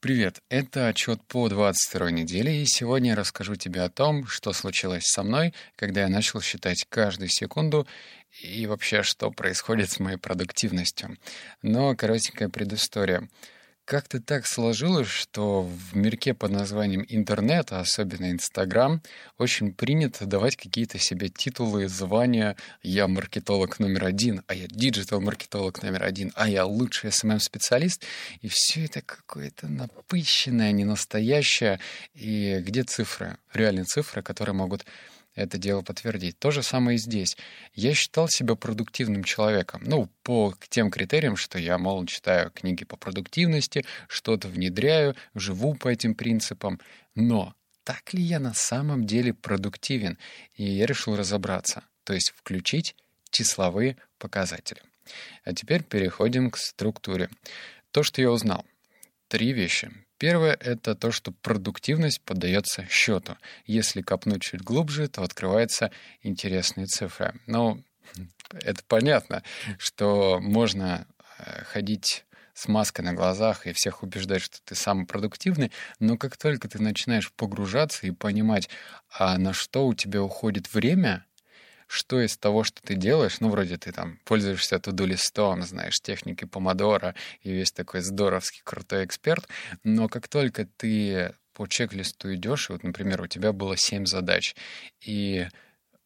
Привет, это отчет по 22 неделе, и сегодня я расскажу тебе о том, что случилось со мной, когда я начал считать каждую секунду и вообще, что происходит с моей продуктивностью. Но коротенькая предыстория. Как-то так сложилось, что в мирке под названием интернет, а особенно Инстаграм, очень принято давать какие-то себе титулы, звания. Я маркетолог номер один, а я диджитал-маркетолог номер один, а я лучший SMM-специалист. И все это какое-то напыщенное, ненастоящее. И где цифры? Реальные цифры, которые могут это дело подтвердить. То же самое и здесь. Я считал себя продуктивным человеком. Ну, по тем критериям, что я, мол, читаю книги по продуктивности, что-то внедряю, живу по этим принципам. Но так ли я на самом деле продуктивен? И я решил разобраться, то есть включить числовые показатели. А теперь переходим к структуре. То, что я узнал. Три вещи. Первое — это то, что продуктивность поддается счету. Если копнуть чуть глубже, то открываются интересные цифры. Ну, это понятно, что можно э, ходить с маской на глазах и всех убеждать, что ты самый продуктивный, но как только ты начинаешь погружаться и понимать, а на что у тебя уходит время, что из того, что ты делаешь, ну, вроде ты там пользуешься туду-листом, знаешь, техники помодора и весь такой здоровский крутой эксперт, но как только ты по чек-листу идешь, вот, например, у тебя было семь задач, и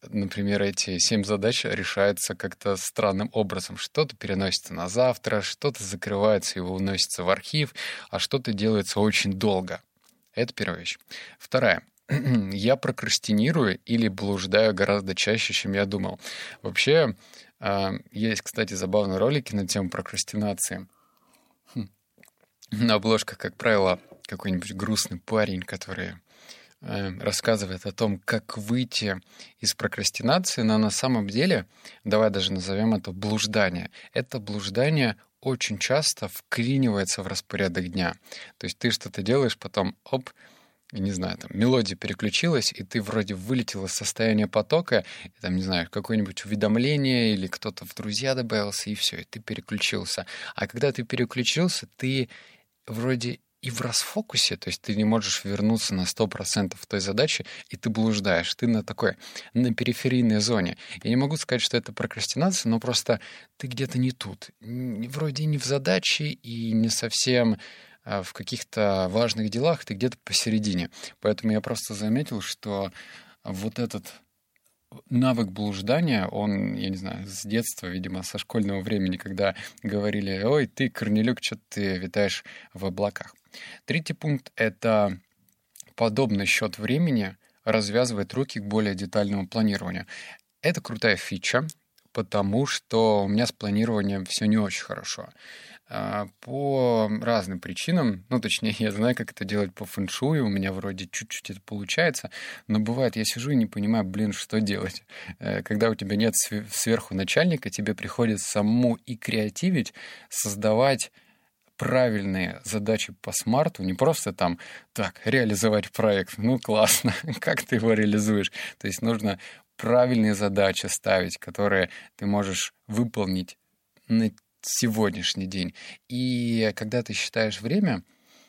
например, эти семь задач решаются как-то странным образом. Что-то переносится на завтра, что-то закрывается и уносится в архив, а что-то делается очень долго. Это первая вещь. Вторая. я прокрастинирую или блуждаю гораздо чаще, чем я думал. Вообще, а, есть, кстати, забавные ролики на тему прокрастинации. Хм. На обложках, как правило, какой-нибудь грустный парень, который э, рассказывает о том, как выйти из прокрастинации, но на самом деле, давай даже назовем это блуждание. Это блуждание очень часто вклинивается в распорядок дня. То есть ты что-то делаешь, потом, оп, не знаю, там, мелодия переключилась, и ты вроде вылетел из состояния потока, и, там, не знаю, какое-нибудь уведомление или кто-то в друзья добавился, и все, и ты переключился. А когда ты переключился, ты вроде и в расфокусе, то есть ты не можешь вернуться на 100% той задачи, и ты блуждаешь, ты на такой, на периферийной зоне. Я не могу сказать, что это прокрастинация, но просто ты где-то не тут. Вроде не в задаче, и не совсем в каких-то важных делах ты где-то посередине. Поэтому я просто заметил, что вот этот навык блуждания, он, я не знаю, с детства, видимо, со школьного времени, когда говорили, ой, ты, Корнелюк, что ты витаешь в облаках. Третий пункт — это подобный счет времени развязывает руки к более детальному планированию. Это крутая фича, потому что у меня с планированием все не очень хорошо. А, по разным причинам, ну, точнее, я знаю, как это делать по фэншую, у меня вроде чуть-чуть это получается, но бывает, я сижу и не понимаю, блин, что делать. Э, когда у тебя нет сверху начальника, тебе приходится самому и креативить, создавать правильные задачи по смарту, не просто там, так, реализовать проект, ну классно, как ты его реализуешь? То есть нужно правильные задачи ставить, которые ты можешь выполнить на сегодняшний день. И когда ты считаешь время,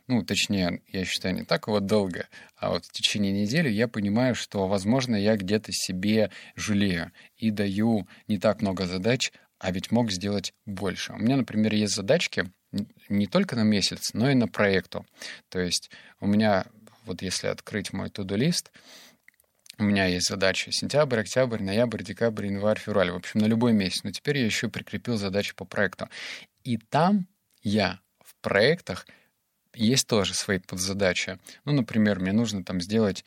ну, точнее, я считаю не так вот долго, а вот в течение недели я понимаю, что, возможно, я где-то себе жалею и даю не так много задач, а ведь мог сделать больше. У меня, например, есть задачки не только на месяц, но и на проекту. То есть у меня, вот если открыть мой туду-лист, у меня есть задачи сентябрь, октябрь, ноябрь, декабрь, январь, февраль. В общем, на любой месяц. Но теперь я еще прикрепил задачи по проекту. И там я в проектах есть тоже свои подзадачи. Ну, например, мне нужно там сделать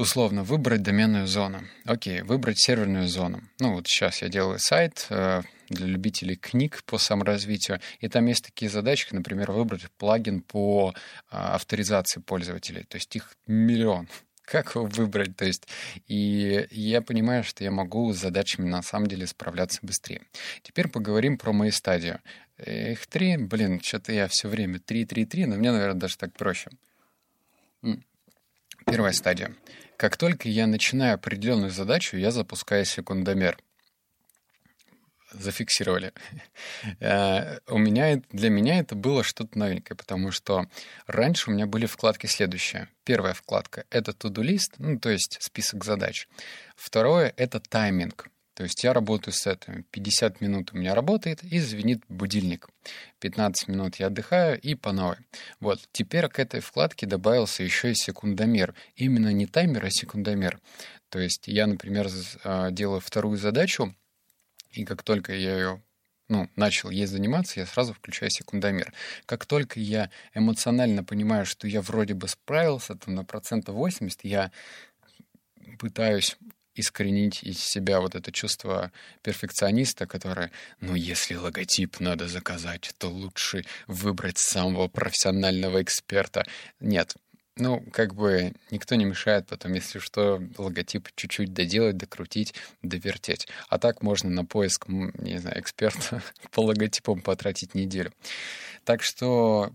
условно выбрать доменную зону. Окей, выбрать серверную зону. Ну вот сейчас я делаю сайт э, для любителей книг по саморазвитию, и там есть такие задачи, как, например, выбрать плагин по э, авторизации пользователей. То есть их миллион как его выбрать, то есть, и я понимаю, что я могу с задачами на самом деле справляться быстрее. Теперь поговорим про мои стадии. Их три, блин, что-то я все время три, три, три, но мне, наверное, даже так проще. Первая стадия. Как только я начинаю определенную задачу, я запускаю секундомер. Зафиксировали. Э, у меня, для меня это было что-то новенькое, потому что раньше у меня были вкладки следующие. Первая вкладка — это to-do list, ну, то есть список задач. Второе — это тайминг. То есть я работаю с этим. 50 минут у меня работает, и звенит будильник. 15 минут я отдыхаю, и по новой. Вот. Теперь к этой вкладке добавился еще и секундомер. Именно не таймер, а секундомер. То есть я, например, а, делаю вторую задачу, и как только я ее ну, начал ей заниматься, я сразу включаю секундомер. Как только я эмоционально понимаю, что я вроде бы справился, то на процентов 80 я пытаюсь искоренить из себя вот это чувство перфекциониста, которое, ну, если логотип надо заказать, то лучше выбрать самого профессионального эксперта. Нет, ну, как бы никто не мешает потом, если что, логотип чуть-чуть доделать, докрутить, довертеть. А так можно на поиск, не знаю, эксперта по логотипам потратить неделю. Так что,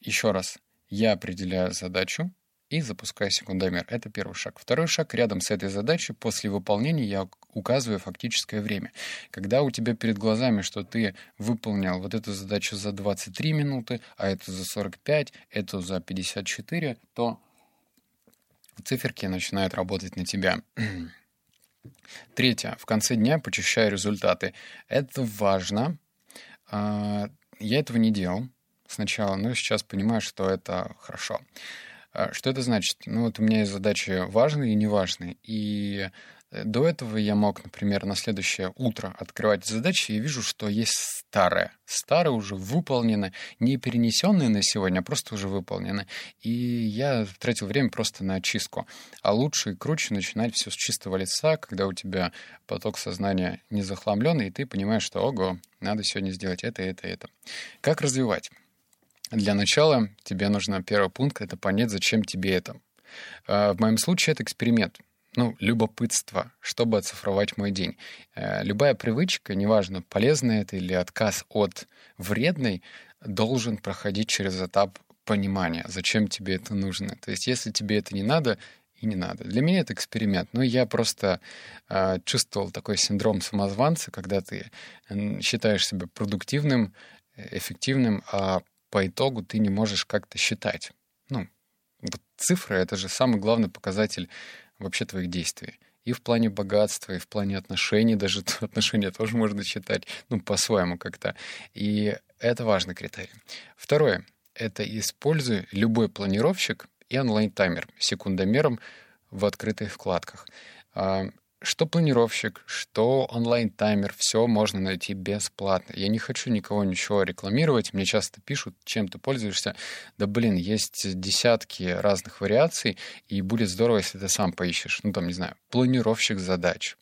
еще раз, я определяю задачу, и запускаю секундомер. Это первый шаг. Второй шаг. Рядом с этой задачей после выполнения я указываю фактическое время. Когда у тебя перед глазами, что ты выполнил вот эту задачу за 23 минуты, а эту за 45, эту за 54, то циферки начинают работать на тебя. Третье. В конце дня почищаю результаты. Это важно. А, я этого не делал сначала, но сейчас понимаю, что это хорошо. А что это значит? Ну вот у меня есть задачи важные и неважные. И э, до этого я мог, например, на следующее утро открывать задачи и вижу, что есть старое. Старое уже выполнено, не перенесенное на сегодня, а просто уже выполнено. И я тратил время просто на очистку. А лучше и круче начинать все с чистого лица, когда у тебя поток сознания не захламленный, и ты понимаешь, что ого, надо сегодня сделать это, это, это. Как развивать? Для начала тебе нужно первый пункт — это понять, зачем тебе это. А, в моем случае это эксперимент. Ну, любопытство, чтобы оцифровать мой день. Э, любая привычка, неважно, полезная это или отказ от вредной, должен проходить через этап понимания, зачем тебе это нужно. То есть, если тебе это не надо, и не надо. Для меня это эксперимент. Но я просто э, чувствовал такой синдром самозванца, когда ты считаешь себя продуктивным, эффективным, а по итогу ты не можешь как-то считать. Ну, вот цифры — это же самый главный показатель вообще твоих действий. И в плане богатства, и в плане отношений, даже отношения тоже можно считать, ну, по-своему как-то. И это важный критерий. Второе — это используй любой планировщик и онлайн-таймер секундомером в открытых вкладках. Что планировщик, что онлайн-таймер, все можно найти бесплатно. Я не хочу никого ничего рекламировать. Мне часто пишут, чем ты пользуешься. Да блин, есть десятки разных вариаций, и будет здорово, если ты сам поищешь. Ну, там, не знаю, планировщик задач.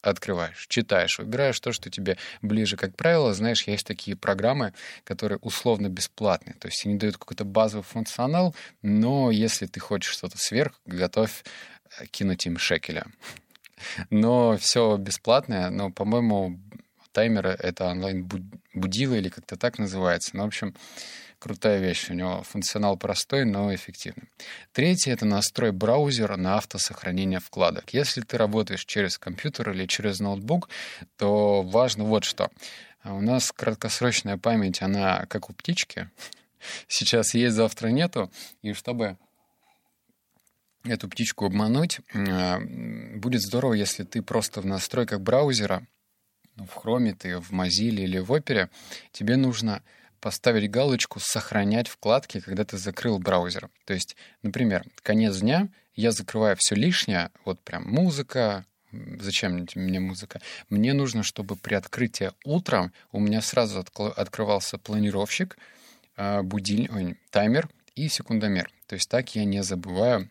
Открываешь, читаешь, выбираешь то, что тебе ближе. Как правило, знаешь, есть такие программы, которые условно бесплатные. То есть они дают какой-то базовый функционал, но если ты хочешь что-то сверх, готовь кинуть им шекеля. Но все бесплатное, но, по-моему, таймеры — это онлайн-будило или как-то так называется. Ну, в общем, крутая вещь. У него функционал простой, но эффективный. Третье — это настрой браузера на автосохранение вкладок. Если ты работаешь через компьютер или через ноутбук, то важно вот что. У нас краткосрочная память, она как у птички. Сейчас есть, завтра нету. И чтобы эту птичку обмануть, а, будет здорово, если ты просто в настройках браузера, ну, в Chrome ты, в Mozilla или в Opera, тебе нужно поставить галочку «Сохранять вкладки», когда ты закрыл браузер. То есть, например, конец дня, я закрываю все лишнее, вот прям музыка, Зачем мне музыка? Мне нужно, чтобы при открытии утром у меня сразу открывался планировщик, а, будильник, таймер и секундомер. То есть так я не забываю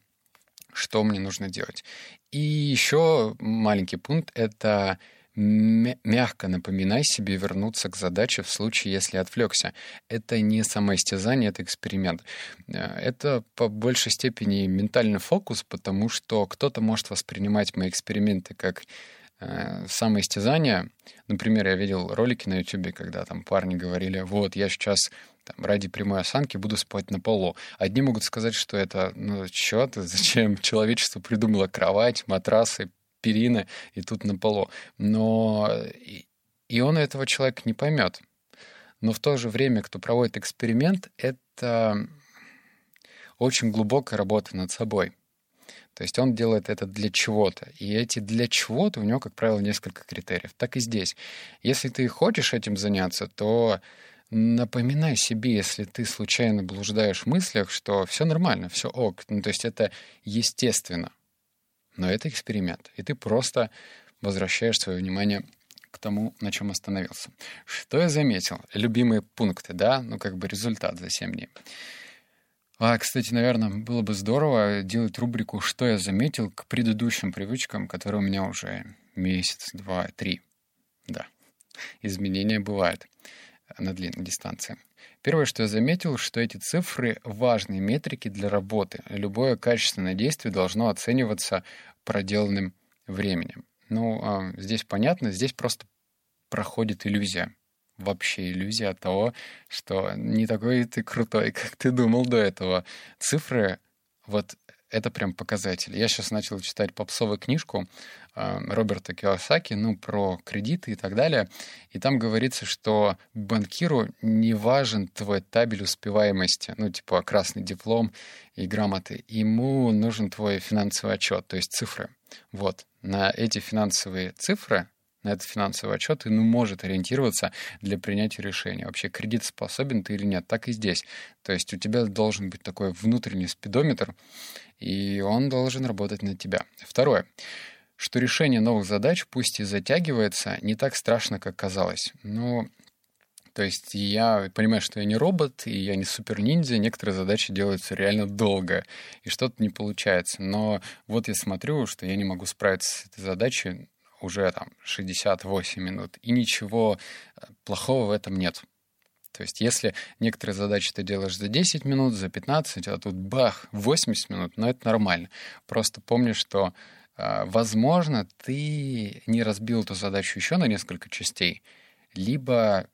что мне нужно делать. И еще маленький пункт — это мягко напоминай себе вернуться к задаче в случае, если отвлекся. Это не самоистязание, это эксперимент. Э, это по большей степени ментальный фокус, потому что кто-то может воспринимать мои эксперименты как э, самоистязание. Например, я видел ролики на YouTube, когда там парни говорили, вот, я сейчас там, ради прямой осанки буду спать на полу. Одни могут сказать, что это, ну, ты, зачем человечество придумало кровать, матрасы, перины и тут на полу. Но и он этого человека не поймет. Но в то же время, кто проводит эксперимент, это очень глубокая работа над собой. То есть он делает это для чего-то. И эти для чего-то у него, как правило, несколько критериев. Так и здесь. Если ты хочешь этим заняться, то напоминай себе, если ты случайно блуждаешь в мыслях, что все нормально, все ок. Ну, то есть это естественно. Но это эксперимент. И ты просто возвращаешь свое внимание к тому, на чем остановился. Что я заметил? Любимые пункты, да? Ну, как бы результат за 7 дней. А, кстати, наверное, было бы здорово делать рубрику «Что я заметил» к предыдущим привычкам, которые у меня уже месяц, два, три. Да, изменения бывают на длинной дистанции. Первое, что я заметил, что эти цифры — важные метрики для работы. Любое качественное действие должно оцениваться проделанным временем. Ну, а, здесь понятно, здесь просто проходит иллюзия. Вообще иллюзия того, что не такой ты крутой, как ты думал до этого. Цифры, вот это прям показатель. Я сейчас начал читать попсовую книжку э, Роберта Киосаки, ну, про кредиты и так далее. И там говорится, что банкиру не важен твой табель успеваемости, ну, типа красный диплом и грамоты. Ему нужен твой финансовый отчет, то есть цифры. Вот на эти финансовые цифры, на этот финансовый отчет и ну, может ориентироваться для принятия решения. Вообще, кредит способен ты или нет. Так и здесь. То есть у тебя должен быть такой внутренний спидометр, и он должен работать на тебя. Второе что решение новых задач, пусть и затягивается, не так страшно, как казалось. Ну, то есть я понимаю, что я не робот, и я не супер-ниндзя, некоторые задачи делаются реально долго, и что-то не получается. Но вот я смотрю, что я не могу справиться с этой задачей уже там 68 минут, и ничего э, плохого в этом нет. То есть если некоторые задачи ты делаешь за 10 минут, за 15, а тут бах, 80 минут, но это нормально. Просто помни, что э, возможно, ты не разбил эту задачу еще на несколько частей, либо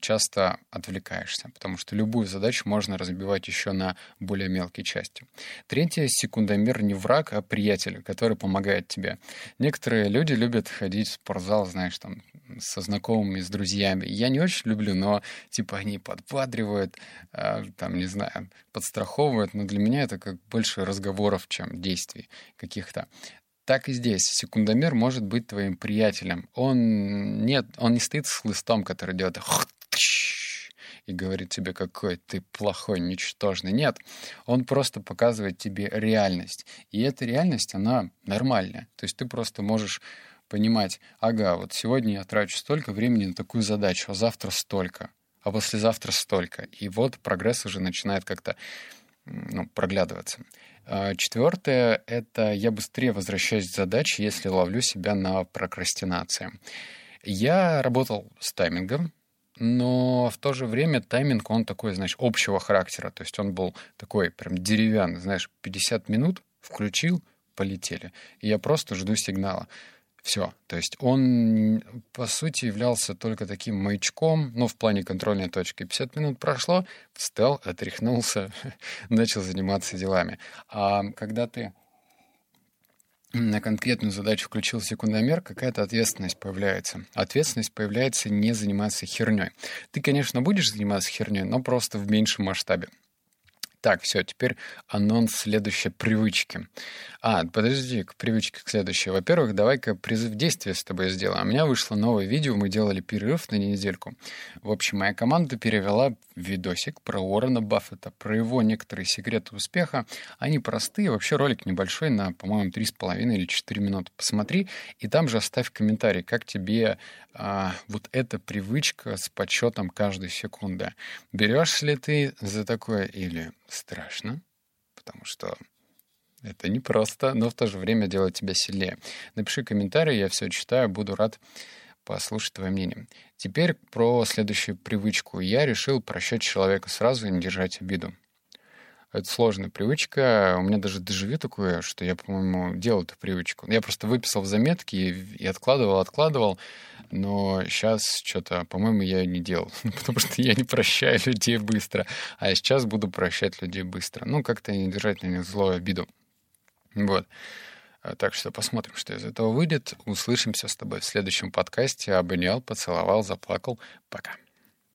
часто отвлекаешься, потому что любую задачу можно разбивать еще на более мелкие части. Третье — секундомер не враг, а приятель, который помогает тебе. Некоторые люди любят ходить в спортзал, знаешь, там, со знакомыми, с друзьями. Я не очень люблю, но, типа, они подбадривают, э, там, не знаю, подстраховывают, но для меня это как больше разговоров, чем действий каких-то. Так и здесь. Секундомер может быть твоим приятелем. Он нет, он не стоит с хлыстом, который делает и говорит тебе, какой ты плохой, ничтожный. Нет, он просто показывает тебе реальность. И эта реальность, она нормальная. То есть ты просто можешь понимать, ага, вот сегодня я трачу столько времени на такую задачу, а завтра столько, а послезавтра столько. И вот прогресс уже начинает как-то ну, проглядываться. А Четвертое — это я быстрее возвращаюсь к задаче, если ловлю себя на прокрастинации. Я работал с таймингом, но в то же время тайминг, он такой, знаешь, общего характера. То есть он был такой прям деревянный, знаешь, 50 минут включил, полетели. И я просто жду сигнала. Все. То есть он, по сути, являлся только таким маячком, ну, в плане контрольной точки. 50 минут прошло, встал, отряхнулся, начал заниматься делами. А когда ты на конкретную задачу включил секундомер, какая-то ответственность появляется. Ответственность появляется не заниматься херней. Ты, конечно, будешь заниматься херней, но просто в меньшем масштабе. Так, все, теперь анонс следующей привычки. А, подожди, к привычке к следующей. Во-первых, давай-ка призыв действия с тобой сделаем. У меня вышло новое видео, мы делали перерыв на недельку. В общем, моя команда перевела видосик про Уоррена Баффета, про его некоторые секреты успеха. Они простые, вообще ролик небольшой, на, по-моему, 3,5 или 4 минуты. Посмотри, и там же оставь комментарий, как тебе а, вот эта привычка с подсчетом каждой секунды. Берешь ли ты за такое или страшно? Потому что это непросто, но в то же время делает тебя сильнее. Напиши комментарий, я все читаю, буду рад послушать твое мнение. Теперь про следующую привычку. Я решил прощать человека сразу и не держать обиду. Это сложная привычка. У меня даже дежавю такое, что я, по-моему, делал эту привычку. Я просто выписал в заметки и откладывал, откладывал. Но сейчас что-то, по-моему, я ее не делал. Потому что я не прощаю людей быстро. А сейчас буду прощать людей быстро. Ну, как-то не держать на них злую обиду. Вот. Так что посмотрим, что из этого выйдет. Услышимся с тобой в следующем подкасте. Обнял, поцеловал, заплакал. Пока.